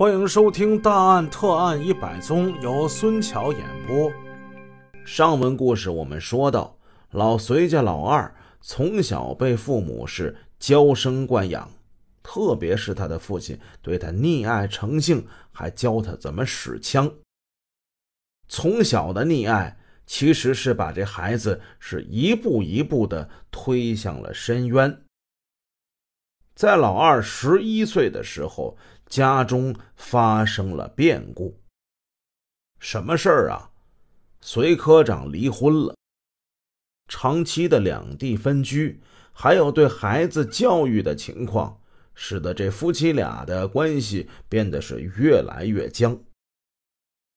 欢迎收听《大案特案一百宗》，由孙桥演播。上文故事我们说到，老隋家老二从小被父母是娇生惯养，特别是他的父亲对他溺爱成性，还教他怎么使枪。从小的溺爱其实是把这孩子是一步一步的推向了深渊。在老二十一岁的时候。家中发生了变故。什么事儿啊？隋科长离婚了。长期的两地分居，还有对孩子教育的情况，使得这夫妻俩的关系变得是越来越僵。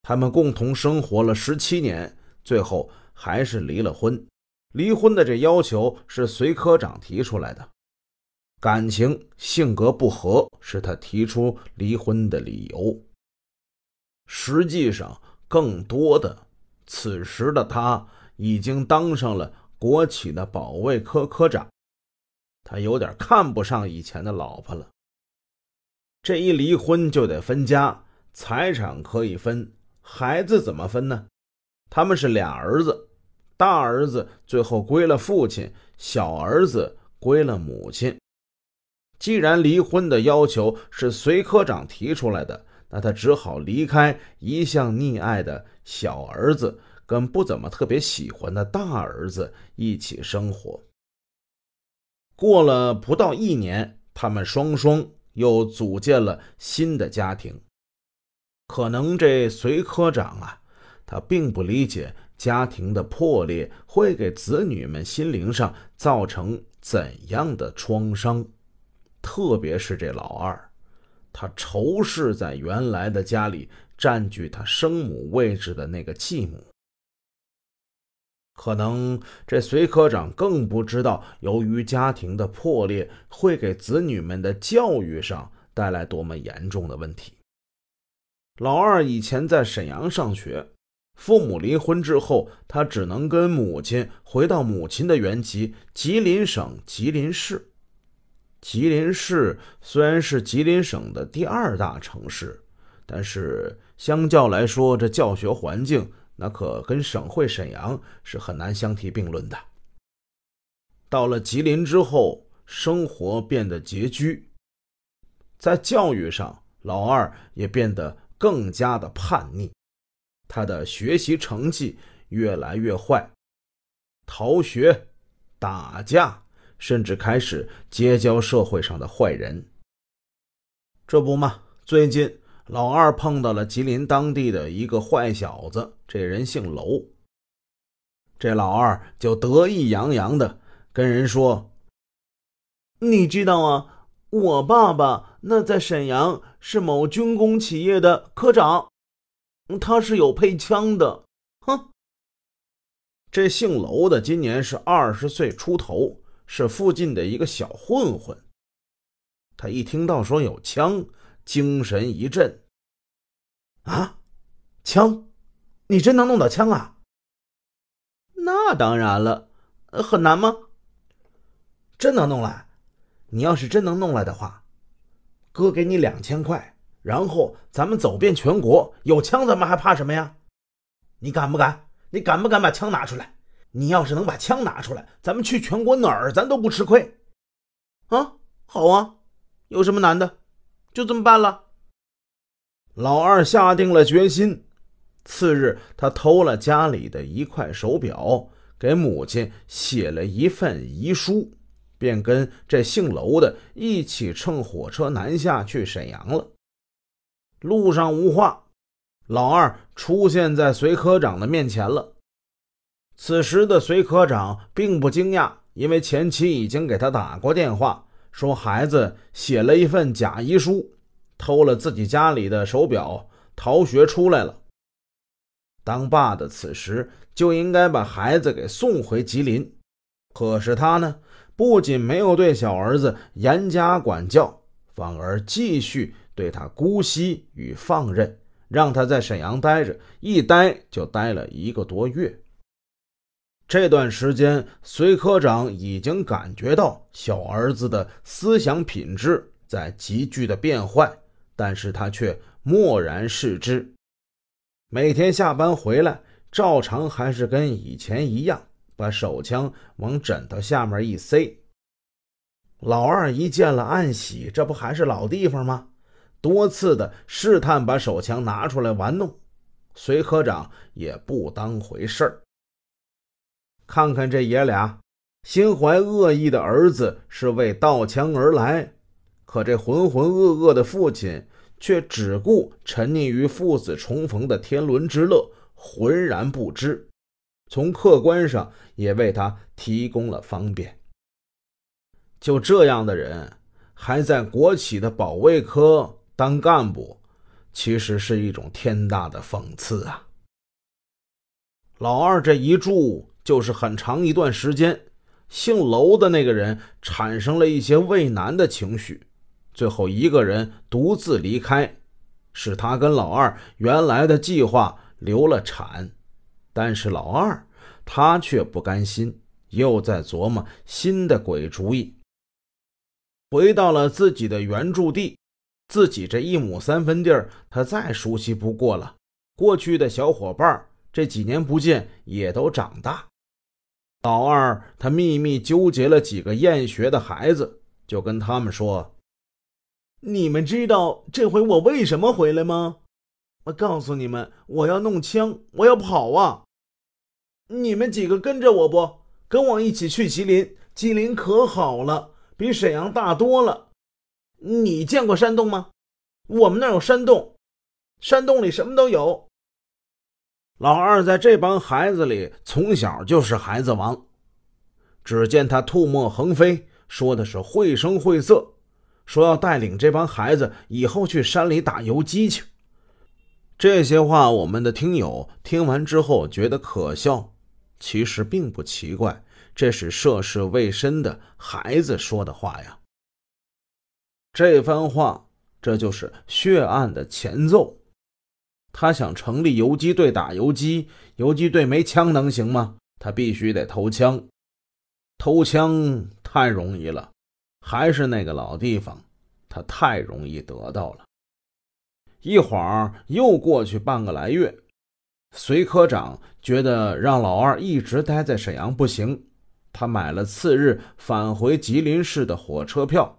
他们共同生活了十七年，最后还是离了婚。离婚的这要求是隋科长提出来的。感情性格不合是他提出离婚的理由。实际上，更多的，此时的他已经当上了国企的保卫科科长，他有点看不上以前的老婆了。这一离婚就得分家，财产可以分，孩子怎么分呢？他们是俩儿子，大儿子最后归了父亲，小儿子归了母亲。既然离婚的要求是隋科长提出来的，那他只好离开一向溺爱的小儿子，跟不怎么特别喜欢的大儿子一起生活。过了不到一年，他们双双又组建了新的家庭。可能这隋科长啊，他并不理解家庭的破裂会给子女们心灵上造成怎样的创伤。特别是这老二，他仇视在原来的家里占据他生母位置的那个继母。可能这隋科长更不知道，由于家庭的破裂会给子女们的教育上带来多么严重的问题。老二以前在沈阳上学，父母离婚之后，他只能跟母亲回到母亲的原籍吉林省吉林市。吉林市虽然是吉林省的第二大城市，但是相较来说，这教学环境那可跟省会沈阳是很难相提并论的。到了吉林之后，生活变得拮据，在教育上，老二也变得更加的叛逆，他的学习成绩越来越坏，逃学、打架。甚至开始结交社会上的坏人。这不嘛，最近老二碰到了吉林当地的一个坏小子，这人姓楼。这老二就得意洋洋的跟人说：“你知道啊，我爸爸那在沈阳是某军工企业的科长，他是有配枪的。”哼，这姓楼的今年是二十岁出头。是附近的一个小混混。他一听到说有枪，精神一振。啊，枪？你真能弄到枪啊？那当然了，很难吗？真能弄来？你要是真能弄来的话，哥给你两千块，然后咱们走遍全国。有枪，咱们还怕什么呀？你敢不敢？你敢不敢把枪拿出来？你要是能把枪拿出来，咱们去全国哪儿咱都不吃亏。啊，好啊，有什么难的？就这么办了。老二下定了决心。次日，他偷了家里的一块手表，给母亲写了一份遗书，便跟这姓娄的一起乘火车南下去沈阳了。路上无话，老二出现在隋科长的面前了。此时的隋科长并不惊讶，因为前妻已经给他打过电话，说孩子写了一份假遗书，偷了自己家里的手表，逃学出来了。当爸的此时就应该把孩子给送回吉林，可是他呢，不仅没有对小儿子严加管教，反而继续对他姑息与放任，让他在沈阳待着，一待就待了一个多月。这段时间，隋科长已经感觉到小儿子的思想品质在急剧的变坏，但是他却漠然视之。每天下班回来，照常还是跟以前一样，把手枪往枕头下面一塞。老二一见了，暗喜，这不还是老地方吗？多次的试探把手枪拿出来玩弄，隋科长也不当回事儿。看看这爷俩，心怀恶意的儿子是为盗枪而来，可这浑浑噩噩的父亲。却只顾沉溺于父子重逢的天伦之乐，浑然不知，从客观上也为他提供了方便。就这样的人，还在国企的保卫科当干部，其实是一种天大的讽刺啊！老二这一住就是很长一段时间，姓楼的那个人产生了一些畏难的情绪。最后一个人独自离开，使他跟老二原来的计划流了产。但是老二他却不甘心，又在琢磨新的鬼主意。回到了自己的原住地，自己这一亩三分地儿，他再熟悉不过了。过去的小伙伴这几年不见，也都长大。老二他秘密纠结了几个厌学的孩子，就跟他们说。你们知道这回我为什么回来吗？我告诉你们，我要弄枪，我要跑啊！你们几个跟着我不？跟我一起去吉林，吉林可好了，比沈阳大多了。你见过山洞吗？我们那有山洞，山洞里什么都有。老二在这帮孩子里从小就是孩子王，只见他吐沫横飞，说的是绘声绘色。说要带领这帮孩子以后去山里打游击去。这些话，我们的听友听完之后觉得可笑，其实并不奇怪，这是涉世未深的孩子说的话呀。这番话，这就是血案的前奏。他想成立游击队打游击，游击队没枪能行吗？他必须得偷枪，偷枪太容易了。还是那个老地方，他太容易得到了。一晃又过去半个来月，隋科长觉得让老二一直待在沈阳不行，他买了次日返回吉林市的火车票，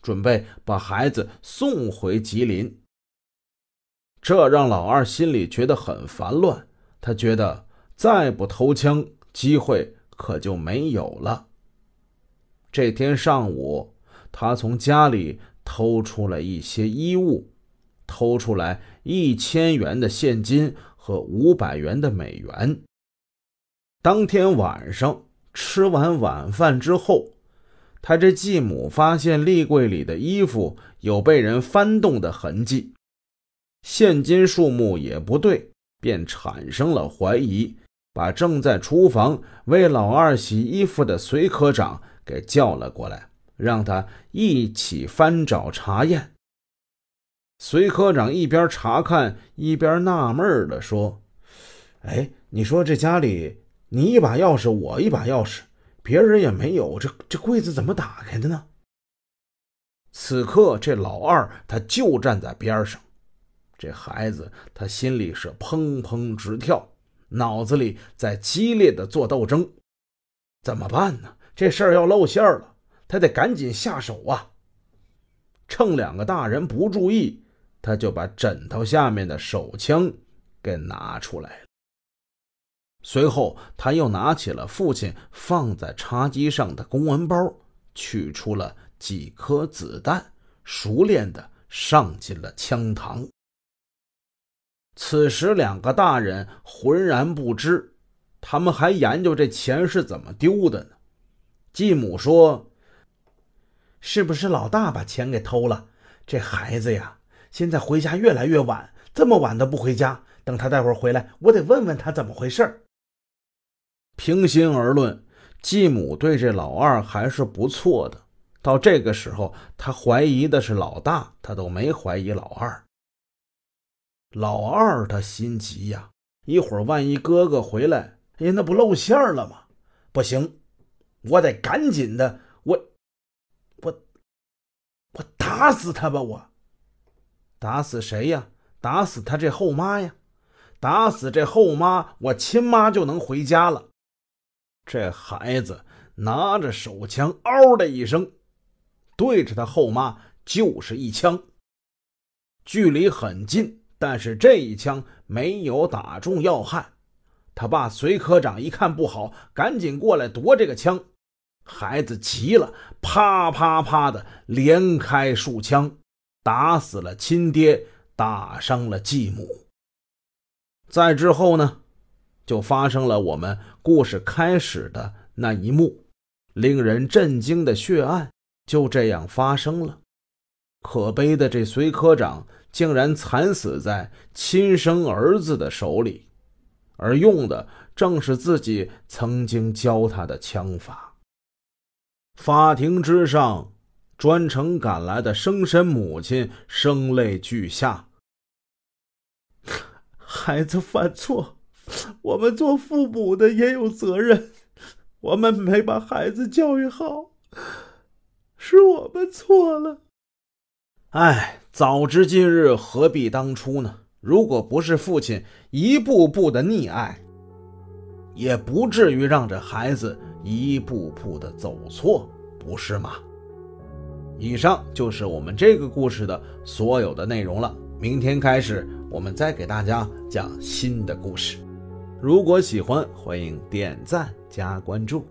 准备把孩子送回吉林。这让老二心里觉得很烦乱，他觉得再不偷枪，机会可就没有了。这天上午，他从家里偷出了一些衣物，偷出来一千元的现金和五百元的美元。当天晚上吃完晚饭之后，他这继母发现立柜里的衣服有被人翻动的痕迹，现金数目也不对，便产生了怀疑，把正在厨房为老二洗衣服的隋科长。给叫了过来，让他一起翻找查验。隋科长一边查看一边纳闷的说：“哎，你说这家里你一把钥匙，我一把钥匙，别人也没有，这这柜子怎么打开的呢？”此刻，这老二他就站在边上，这孩子他心里是砰砰直跳，脑子里在激烈的做斗争，怎么办呢？这事儿要露馅了，他得赶紧下手啊！趁两个大人不注意，他就把枕头下面的手枪给拿出来了。随后，他又拿起了父亲放在茶几上的公文包，取出了几颗子弹，熟练的上进了枪膛。此时，两个大人浑然不知，他们还研究这钱是怎么丢的呢。继母说：“是不是老大把钱给偷了？这孩子呀，现在回家越来越晚，这么晚都不回家。等他待会儿回来，我得问问他怎么回事。”平心而论，继母对这老二还是不错的。到这个时候，他怀疑的是老大，他都没怀疑老二。老二他心急呀，一会儿万一哥哥回来，哎，那不露馅了吗？不行。我得赶紧的，我，我，我打死他吧！我，打死谁呀？打死他这后妈呀！打死这后妈，我亲妈就能回家了。这孩子拿着手枪，嗷的一声，对着他后妈就是一枪。距离很近，但是这一枪没有打中要害。他爸隋科长一看不好，赶紧过来夺这个枪。孩子急了，啪啪啪的连开数枪，打死了亲爹，打伤了继母。再之后呢，就发生了我们故事开始的那一幕，令人震惊的血案就这样发生了。可悲的这隋科长竟然惨死在亲生儿子的手里，而用的正是自己曾经教他的枪法。法庭之上，专程赶来的生身母亲声泪俱下：“ 孩子犯错，我们做父母的也有责任。我们没把孩子教育好，是我们错了。哎，早知今日，何必当初呢？如果不是父亲一步步的溺爱，也不至于让这孩子。”一步步的走错，不是吗？以上就是我们这个故事的所有的内容了。明天开始，我们再给大家讲新的故事。如果喜欢，欢迎点赞加关注。